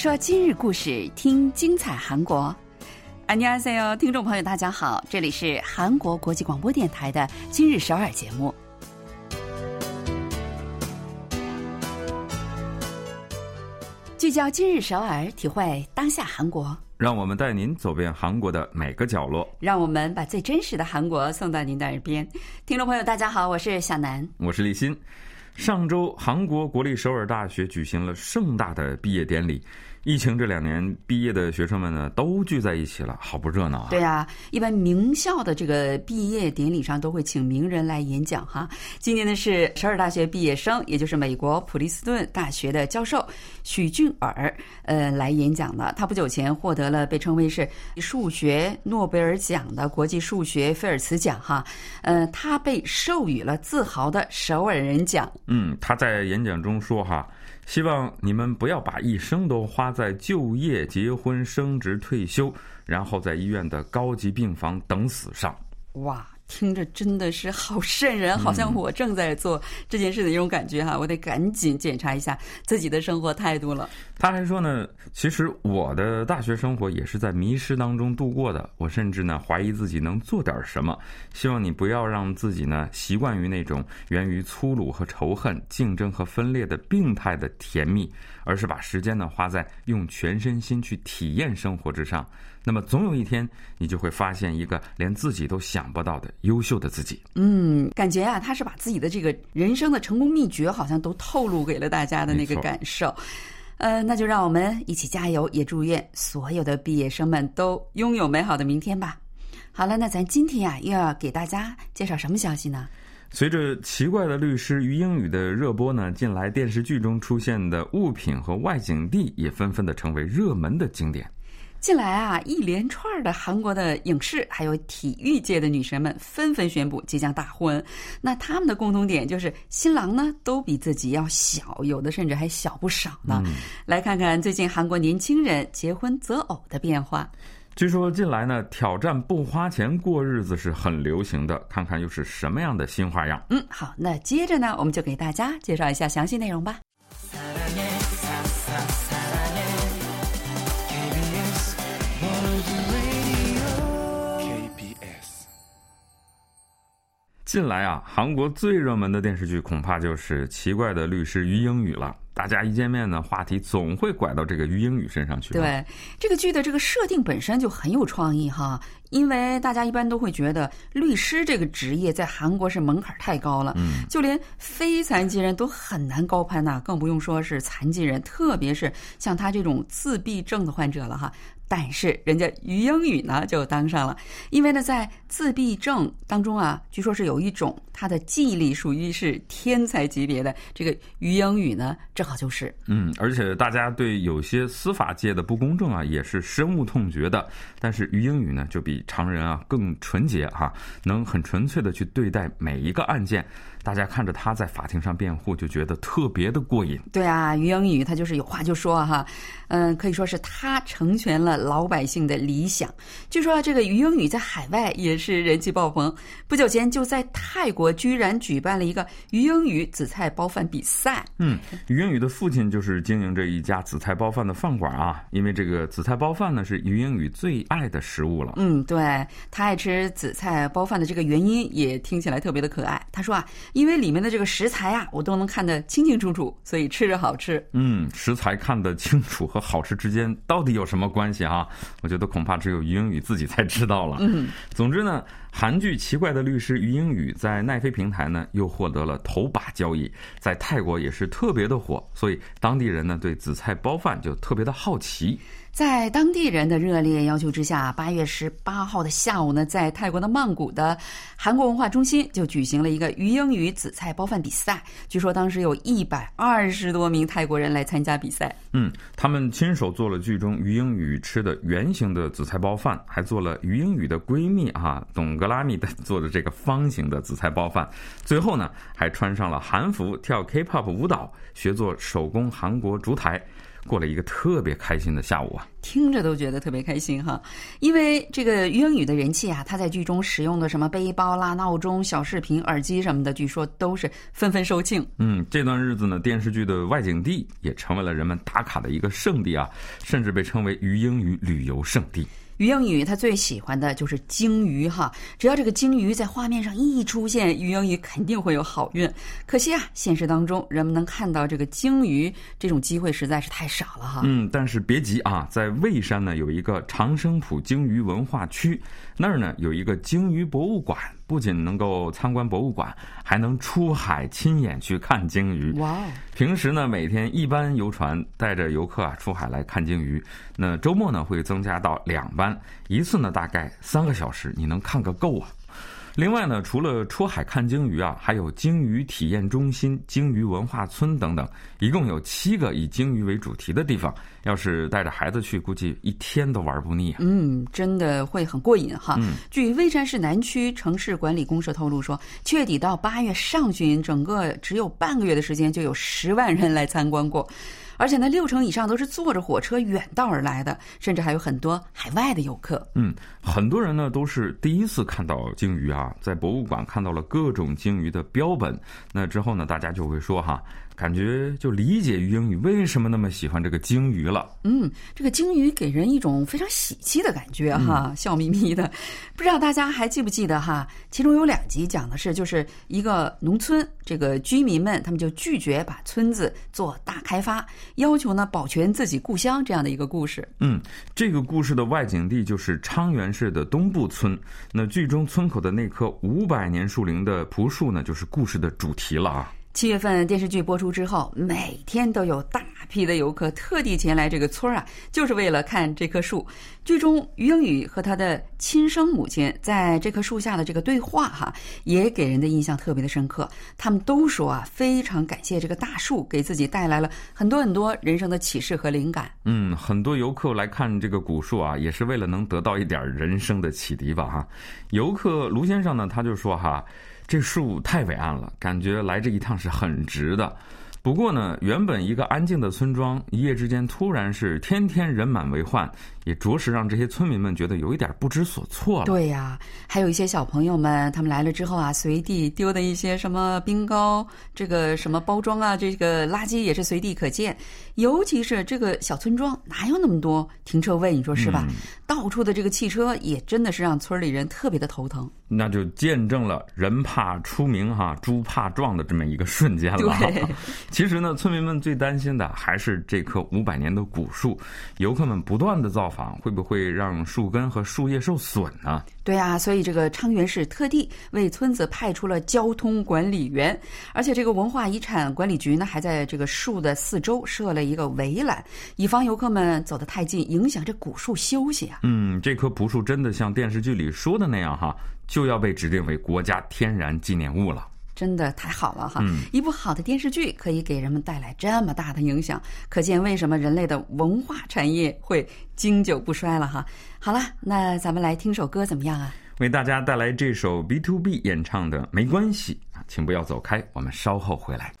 说今日故事，听精彩韩国。안녕하세요，听众朋友，大家好，这里是韩国国际广播电台的今日首尔节目。聚焦今日首尔，体会当下韩国。让我们带您走遍韩国的每个角落。让我们把最真实的韩国送到您的耳边。听众朋友，大家好，我是小南，我是立新。上周，韩国国立首尔大学举行了盛大的毕业典礼。 疫情这两年，毕业的学生们呢都聚在一起了，好不热闹啊！对啊，一般名校的这个毕业典礼上都会请名人来演讲哈。今年呢是首尔大学毕业生，也就是美国普利斯顿大学的教授许俊尔，呃，来演讲的。他不久前获得了被称为是数学诺贝尔奖的国际数学菲尔茨奖哈。呃，他被授予了自豪的首尔人奖。嗯，他在演讲中说哈。希望你们不要把一生都花在就业、结婚、升职、退休，然后在医院的高级病房等死上。哇！听着真的是好瘆人，好像我正在做这件事的一种感觉哈，我得赶紧检查一下自己的生活态度了。他还说呢，其实我的大学生活也是在迷失当中度过的，我甚至呢怀疑自己能做点什么。希望你不要让自己呢习惯于那种源于粗鲁和仇恨、竞争和分裂的病态的甜蜜，而是把时间呢花在用全身心去体验生活之上。那么总有一天，你就会发现一个连自己都想不到的优秀的自己。嗯，感觉啊，他是把自己的这个人生的成功秘诀，好像都透露给了大家的那个感受。呃，那就让我们一起加油，也祝愿所有的毕业生们都拥有美好的明天吧。好了，那咱今天呀，又要给大家介绍什么消息呢？随着奇怪的律师于英语的热播呢，近来电视剧中出现的物品和外景地也纷纷的成为热门的景点。近来啊，一连串的韩国的影视还有体育界的女神们纷纷宣布即将大婚。那他们的共同点就是新郎呢都比自己要小，有的甚至还小不少呢。来看看最近韩国年轻人结婚择偶的变化。据说近来呢，挑战不花钱过日子是很流行的。看看又是什么样的新花样？嗯，好，那接着呢，我们就给大家介绍一下详细内容吧。近来啊，韩国最热门的电视剧恐怕就是《奇怪的律师于英语》了。大家一见面呢，话题总会拐到这个于英语身上去。对，这个剧的这个设定本身就很有创意哈，因为大家一般都会觉得律师这个职业在韩国是门槛太高了，嗯，就连非残疾人都很难高攀呐，更不用说是残疾人，特别是像他这种自闭症的患者了哈。但是人家于英语呢就当上了，因为呢在自闭症当中啊，据说是有一种他的记忆力属于是天才级别的，这个于英语呢正好就是。嗯，而且大家对有些司法界的不公正啊也是深恶痛绝的，但是于英语呢就比常人啊更纯洁哈，能很纯粹的去对待每一个案件。大家看着他在法庭上辩护，就觉得特别的过瘾。对啊，于英语他就是有话就说哈，嗯，可以说是他成全了老百姓的理想。据说这个于英语在海外也是人气爆棚，不久前就在泰国居然举办了一个于英语紫菜包饭比赛。嗯，于英语的父亲就是经营着一家紫菜包饭的饭馆啊，因为这个紫菜包饭呢是于英语最爱的食物了。嗯，对他爱吃紫菜包饭的这个原因也听起来特别的可爱。他说啊。因为里面的这个食材啊，我都能看得清清楚楚，所以吃着好吃。嗯，食材看得清楚和好吃之间到底有什么关系啊？我觉得恐怕只有于英语自己才知道了。嗯，总之呢，韩剧《奇怪的律师于英语》在奈飞平台呢又获得了头把交椅，在泰国也是特别的火，所以当地人呢对紫菜包饭就特别的好奇。在当地人的热烈要求之下，八月十八号的下午呢，在泰国的曼谷的韩国文化中心就举行了一个鱼英语紫菜包饭比赛。据说当时有一百二十多名泰国人来参加比赛。嗯，他们亲手做了剧中于英语吃的圆形的紫菜包饭，还做了于英语的闺蜜啊董格拉米的做的这个方形的紫菜包饭。最后呢，还穿上了韩服跳 K-pop 舞蹈，学做手工韩国烛台。过了一个特别开心的下午啊。听着都觉得特别开心哈，因为这个于英语的人气啊，他在剧中使用的什么背包啦、闹钟、小视频、耳机什么的，据说都是纷纷售罄。嗯，这段日子呢，电视剧的外景地也成为了人们打卡的一个圣地啊，甚至被称为于英语旅游胜地。于英语他最喜欢的就是鲸鱼哈，只要这个鲸鱼在画面上一出现，于英语肯定会有好运。可惜啊，现实当中人们能看到这个鲸鱼这种机会实在是太少了哈。嗯，但是别急啊，在蔚山呢有一个长生浦鲸鱼文化区，那儿呢有一个鲸鱼博物馆。不仅能够参观博物馆，还能出海亲眼去看鲸鱼。哇哦！平时呢，每天一班游船带着游客啊出海来看鲸鱼。那周末呢，会增加到两班，一次呢大概三个小时，你能看个够啊！另外呢，除了出海看鲸鱼啊，还有鲸鱼体验中心、鲸鱼文化村等等，一共有七个以鲸鱼为主题的地方。要是带着孩子去，估计一天都玩不腻。嗯，真的会很过瘾哈。嗯据蔚山市南区城市管理公社透露说，七月底到八月上旬，整个只有半个月的时间，就有十万人来参观过。而且呢，六成以上都是坐着火车远道而来的，甚至还有很多海外的游客。嗯，很多人呢都是第一次看到鲸鱼啊，在博物馆看到了各种鲸鱼的标本。那之后呢，大家就会说哈。感觉就理解于英语为什么那么喜欢这个鲸鱼了。嗯，这个鲸鱼给人一种非常喜气的感觉哈，笑眯眯的。不知道大家还记不记得哈？其中有两集讲的是，就是一个农村，这个居民们他们就拒绝把村子做大开发，要求呢保全自己故乡这样的一个故事。嗯，这个故事的外景地就是昌原市的东部村。那剧中村口的那棵五百年树龄的朴树呢，就是故事的主题了啊。七月份电视剧播出之后，每天都有大批的游客特地前来这个村儿啊，就是为了看这棵树。剧中于英语和他的亲生母亲在这棵树下的这个对话，哈，也给人的印象特别的深刻。他们都说啊，非常感谢这个大树给自己带来了很多很多人生的启示和灵感。嗯，很多游客来看这个古树啊，也是为了能得到一点人生的启迪吧，哈。游客卢先生呢，他就说哈。这树太伟岸了，感觉来这一趟是很值的。不过呢，原本一个安静的村庄，一夜之间突然是天天人满为患，也着实让这些村民们觉得有一点不知所措了。对呀，还有一些小朋友们，他们来了之后啊，随地丢的一些什么冰糕、这个什么包装啊，这个垃圾也是随地可见。尤其是这个小村庄，哪有那么多停车位？你说是吧？到处的这个汽车也真的是让村里人特别的头疼。那就见证了人怕出名哈，猪怕壮的这么一个瞬间了。其实呢，村民们最担心的还是这棵五百年的古树，游客们不断的造访，会不会让树根和树叶受损呢？对啊，所以这个昌原市特地为村子派出了交通管理员，而且这个文化遗产管理局呢，还在这个树的四周设了一个围栏，以防游客们走得太近，影响这古树休息啊。嗯，这棵朴树真的像电视剧里说的那样哈，就要被指定为国家天然纪念物了。真的太好了哈！一部好的电视剧可以给人们带来这么大的影响，可见为什么人类的文化产业会经久不衰了哈。好了，那咱们来听首歌怎么样啊？为大家带来这首 B to B 演唱的《没关系》啊，请不要走开，我们稍后回来。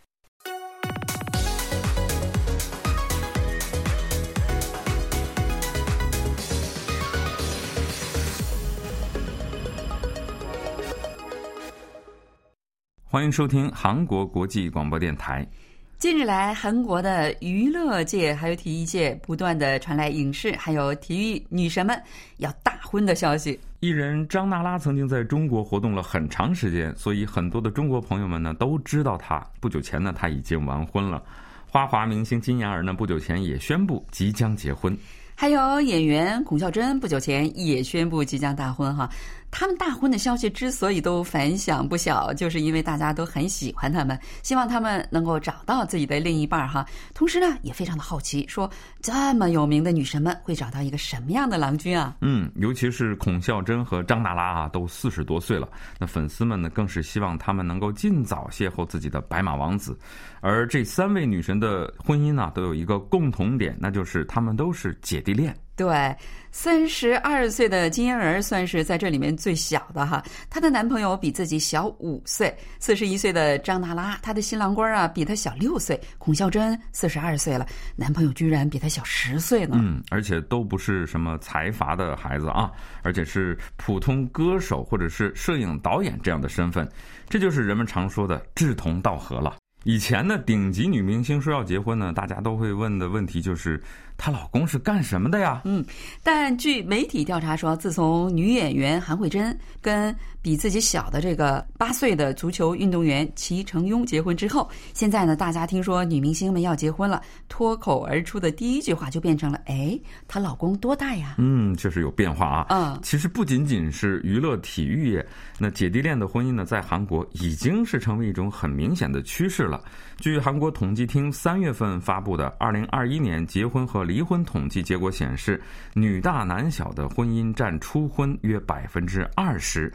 欢迎收听韩国国际广播电台。近日来，韩国的娱乐界还有体育界不断的传来影视还有体育女神们要大婚的消息。艺人张娜拉曾经在中国活动了很长时间，所以很多的中国朋友们呢都知道她。不久前呢，她已经完婚了。花滑明星金妍儿呢，不久前也宣布即将结婚。还有演员孔孝真，不久前也宣布即将大婚哈。他们大婚的消息之所以都反响不小，就是因为大家都很喜欢他们，希望他们能够找到自己的另一半哈。同时呢，也非常的好奇，说这么有名的女神们会找到一个什么样的郎君啊？嗯，尤其是孔孝真和张娜拉啊，都四十多岁了，那粉丝们呢，更是希望他们能够尽早邂逅自己的白马王子。而这三位女神的婚姻呢，都有一个共同点，那就是她们都是姐弟恋。对。三十二岁的金妍儿算是在这里面最小的哈，她的男朋友比自己小五岁。四十一岁的张娜拉，她的新郎官啊比她小六岁。孔孝真四十二岁了，男朋友居然比她小十岁呢。嗯，而且都不是什么财阀的孩子啊，而且是普通歌手或者是摄影导演这样的身份，这就是人们常说的志同道合了。以前呢，顶级女明星说要结婚呢，大家都会问的问题就是。她老公是干什么的呀？嗯，但据媒体调查说，自从女演员韩慧珍跟比自己小的这个八岁的足球运动员齐成庸结婚之后，现在呢，大家听说女明星们要结婚了，脱口而出的第一句话就变成了：“哎，她老公多大呀？”嗯，确实有变化啊。嗯，其实不仅仅是娱乐体育业，那姐弟恋的婚姻呢，在韩国已经是成为一种很明显的趋势了。据韩国统计厅三月份发布的二零二一年结婚和离婚统计结果显示，女大男小的婚姻占初婚约百分之二十，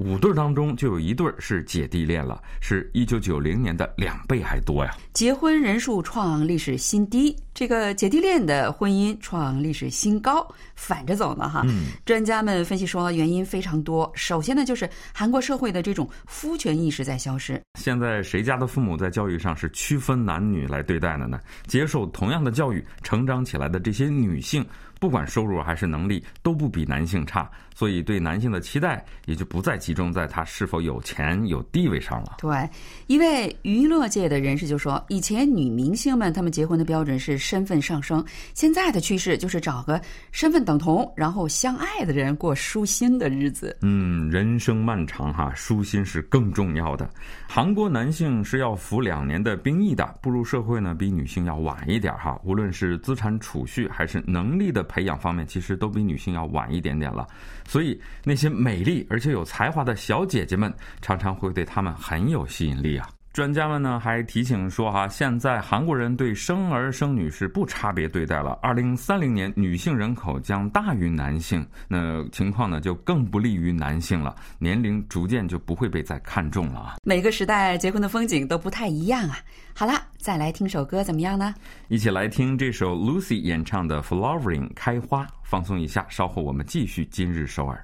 五对当中就有一对是姐弟恋了，是一九九零年的两倍还多呀。结婚人数创历史新低，这个姐弟恋的婚姻创历史新高，反着走呢哈。嗯专家们分析说，原因非常多。首先呢，就是韩国社会的这种夫权意识在消失。现在谁家的父母在教育上是区分男女来对待的呢？接受同样的教育，成长起来的这些女性。不管收入还是能力都不比男性差，所以对男性的期待也就不再集中在他是否有钱有地位上了。对，一位娱乐界的人士就说：“以前女明星们她们结婚的标准是身份上升，现在的趋势就是找个身份等同，然后相爱的人过舒心的日子。”嗯，人生漫长哈，舒心是更重要的。韩国男性是要服两年的兵役的，步入社会呢比女性要晚一点哈，无论是资产储蓄还是能力的。培养方面其实都比女性要晚一点点了，所以那些美丽而且有才华的小姐姐们，常常会对他们很有吸引力啊。专家们呢还提醒说哈，现在韩国人对生儿生女是不差别对待了。二零三零年女性人口将大于男性，那情况呢就更不利于男性了，年龄逐渐就不会被再看重了啊。每个时代结婚的风景都不太一样啊。好了，再来听首歌怎么样呢？一起来听这首 Lucy 演唱的《Flowering》开花，放松一下。稍后我们继续今日首尔。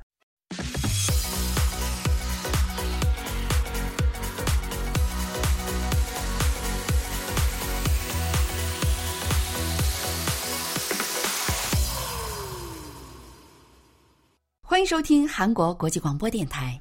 迎收听韩国国际广播电台。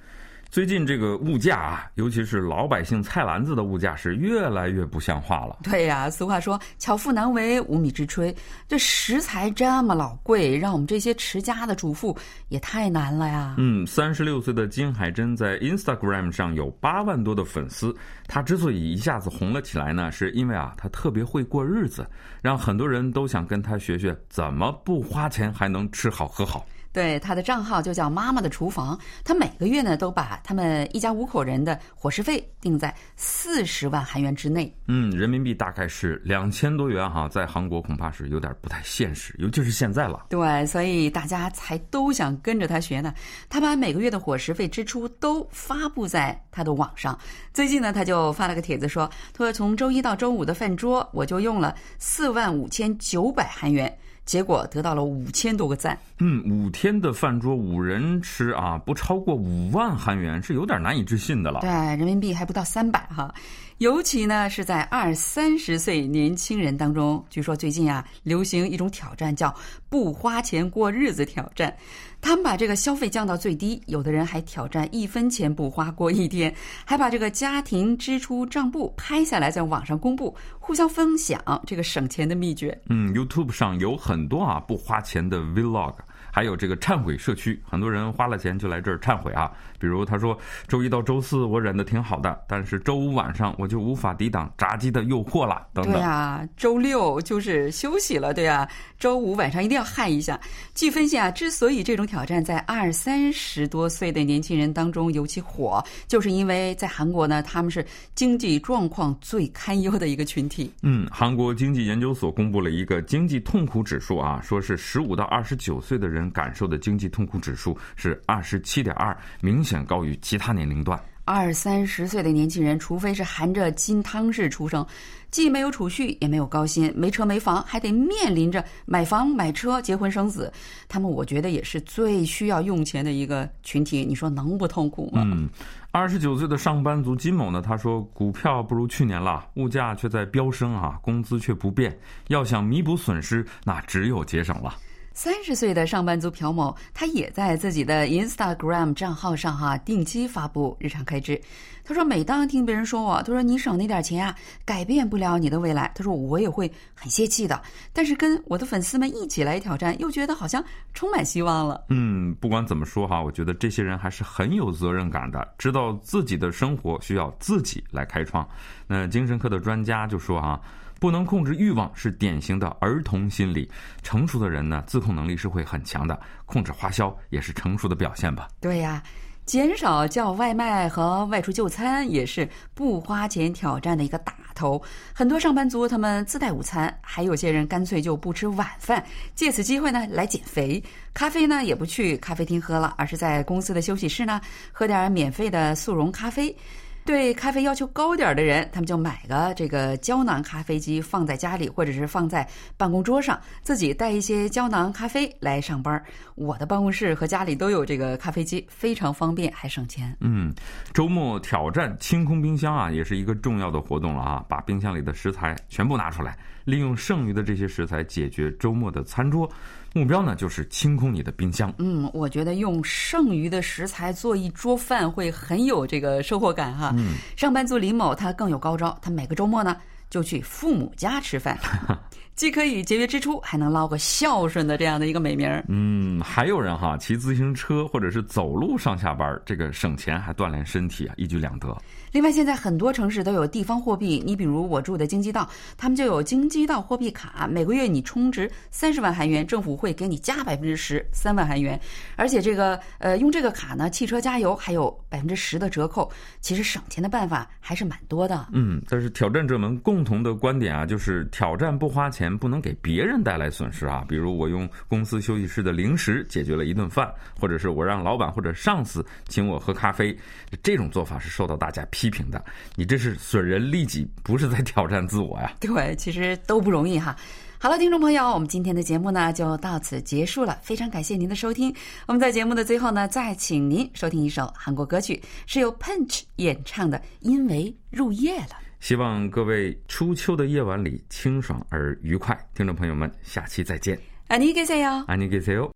最近这个物价啊，尤其是老百姓菜篮子的物价是越来越不像话了。对呀，俗话说“巧妇难为无米之炊”，这食材这么老贵，让我们这些持家的主妇也太难了呀。嗯，三十六岁的金海珍在 Instagram 上有八万多的粉丝。她之所以一下子红了起来呢，是因为啊，她特别会过日子，让很多人都想跟她学学怎么不花钱还能吃好喝好。对他的账号就叫“妈妈的厨房”，他每个月呢都把他们一家五口人的伙食费定在四十万韩元之内。嗯，人民币大概是两千多元哈，在韩国恐怕是有点不太现实，尤其是现在了。对，所以大家才都想跟着他学呢。他把每个月的伙食费支出都发布在他的网上。最近呢，他就发了个帖子说：“他说从周一到周五的饭桌，我就用了四万五千九百韩元。”结果得到了五千多个赞。嗯，五天的饭桌五人吃啊，不超过五万韩元，是有点难以置信的了。对，人民币还不到三百哈。尤其呢是在二三十岁年轻人当中，据说最近啊流行一种挑战，叫不花钱过日子挑战。他们把这个消费降到最低，有的人还挑战一分钱不花过一天，还把这个家庭支出账簿拍下来在网上公布，互相分享这个省钱的秘诀。嗯，YouTube 上有很多啊不花钱的 Vlog。还有这个忏悔社区，很多人花了钱就来这儿忏悔啊。比如他说，周一到周四我忍的挺好的，但是周五晚上我就无法抵挡炸鸡的诱惑了。等等。对啊，周六就是休息了，对啊，周五晚上一定要嗨一下。据分析啊，之所以这种挑战在二三十多岁的年轻人当中尤其火，就是因为在韩国呢，他们是经济状况最堪忧的一个群体。嗯，韩国经济研究所公布了一个经济痛苦指数啊，说是十五到二十九岁的人。感受的经济痛苦指数是二十七点二，明显高于其他年龄段。二三十岁的年轻人，除非是含着金汤匙出生，既没有储蓄，也没有高薪，没车没房，还得面临着买房买车、结婚生子。他们我觉得也是最需要用钱的一个群体。你说能不痛苦吗？嗯，二十九岁的上班族金某呢，他说股票不如去年了，物价却在飙升啊，工资却不变，要想弥补损失，那只有节省了。三十岁的上班族朴某，他也在自己的 Instagram 账号上哈定期发布日常开支。他说：“每当听别人说我，他说你省那点钱啊，改变不了你的未来。他说我也会很泄气的。但是跟我的粉丝们一起来挑战，又觉得好像充满希望了。嗯，不管怎么说哈，我觉得这些人还是很有责任感的，知道自己的生活需要自己来开创。那精神科的专家就说啊。”不能控制欲望是典型的儿童心理，成熟的人呢，自控能力是会很强的，控制花销也是成熟的表现吧。对呀，减少叫外卖和外出就餐也是不花钱挑战的一个大头。很多上班族他们自带午餐，还有些人干脆就不吃晚饭，借此机会呢来减肥。咖啡呢也不去咖啡厅喝了，而是在公司的休息室呢喝点免费的速溶咖啡。对咖啡要求高点的人，他们就买个这个胶囊咖啡机放在家里，或者是放在办公桌上，自己带一些胶囊咖啡来上班。我的办公室和家里都有这个咖啡机，非常方便，还省钱。嗯，周末挑战清空冰箱啊，也是一个重要的活动了啊！把冰箱里的食材全部拿出来，利用剩余的这些食材解决周末的餐桌。目标呢，就是清空你的冰箱。嗯，我觉得用剩余的食材做一桌饭会很有这个收获感哈。嗯，上班族李某他更有高招，他每个周末呢就去父母家吃饭，既可以节约支出，还能捞个孝顺的这样的一个美名。嗯，还有人哈骑自行车或者是走路上下班，这个省钱还锻炼身体啊，一举两得。另外，现在很多城市都有地方货币。你比如我住的京畿道，他们就有京畿道货币卡。每个月你充值三十万韩元，政府会给你加百分之十，三万韩元。而且这个呃，用这个卡呢，汽车加油还有百分之十的折扣。其实省钱的办法还是蛮多的。嗯，但是挑战者们共同的观点啊，就是挑战不花钱，钱不能给别人带来损失啊。比如我用公司休息室的零食解决了一顿饭，或者是我让老板或者上司请我喝咖啡，这种做法是受到大家批。批评的，你这是损人利己，不是在挑战自我呀？对，其实都不容易哈。好了，听众朋友，我们今天的节目呢就到此结束了，非常感谢您的收听。我们在节目的最后呢，再请您收听一首韩国歌曲，是由 Punch 演唱的《因为入夜了》。希望各位初秋的夜晚里清爽而愉快。听众朋友们，下期再见。안녕히계세 요。 안녕히계세 요。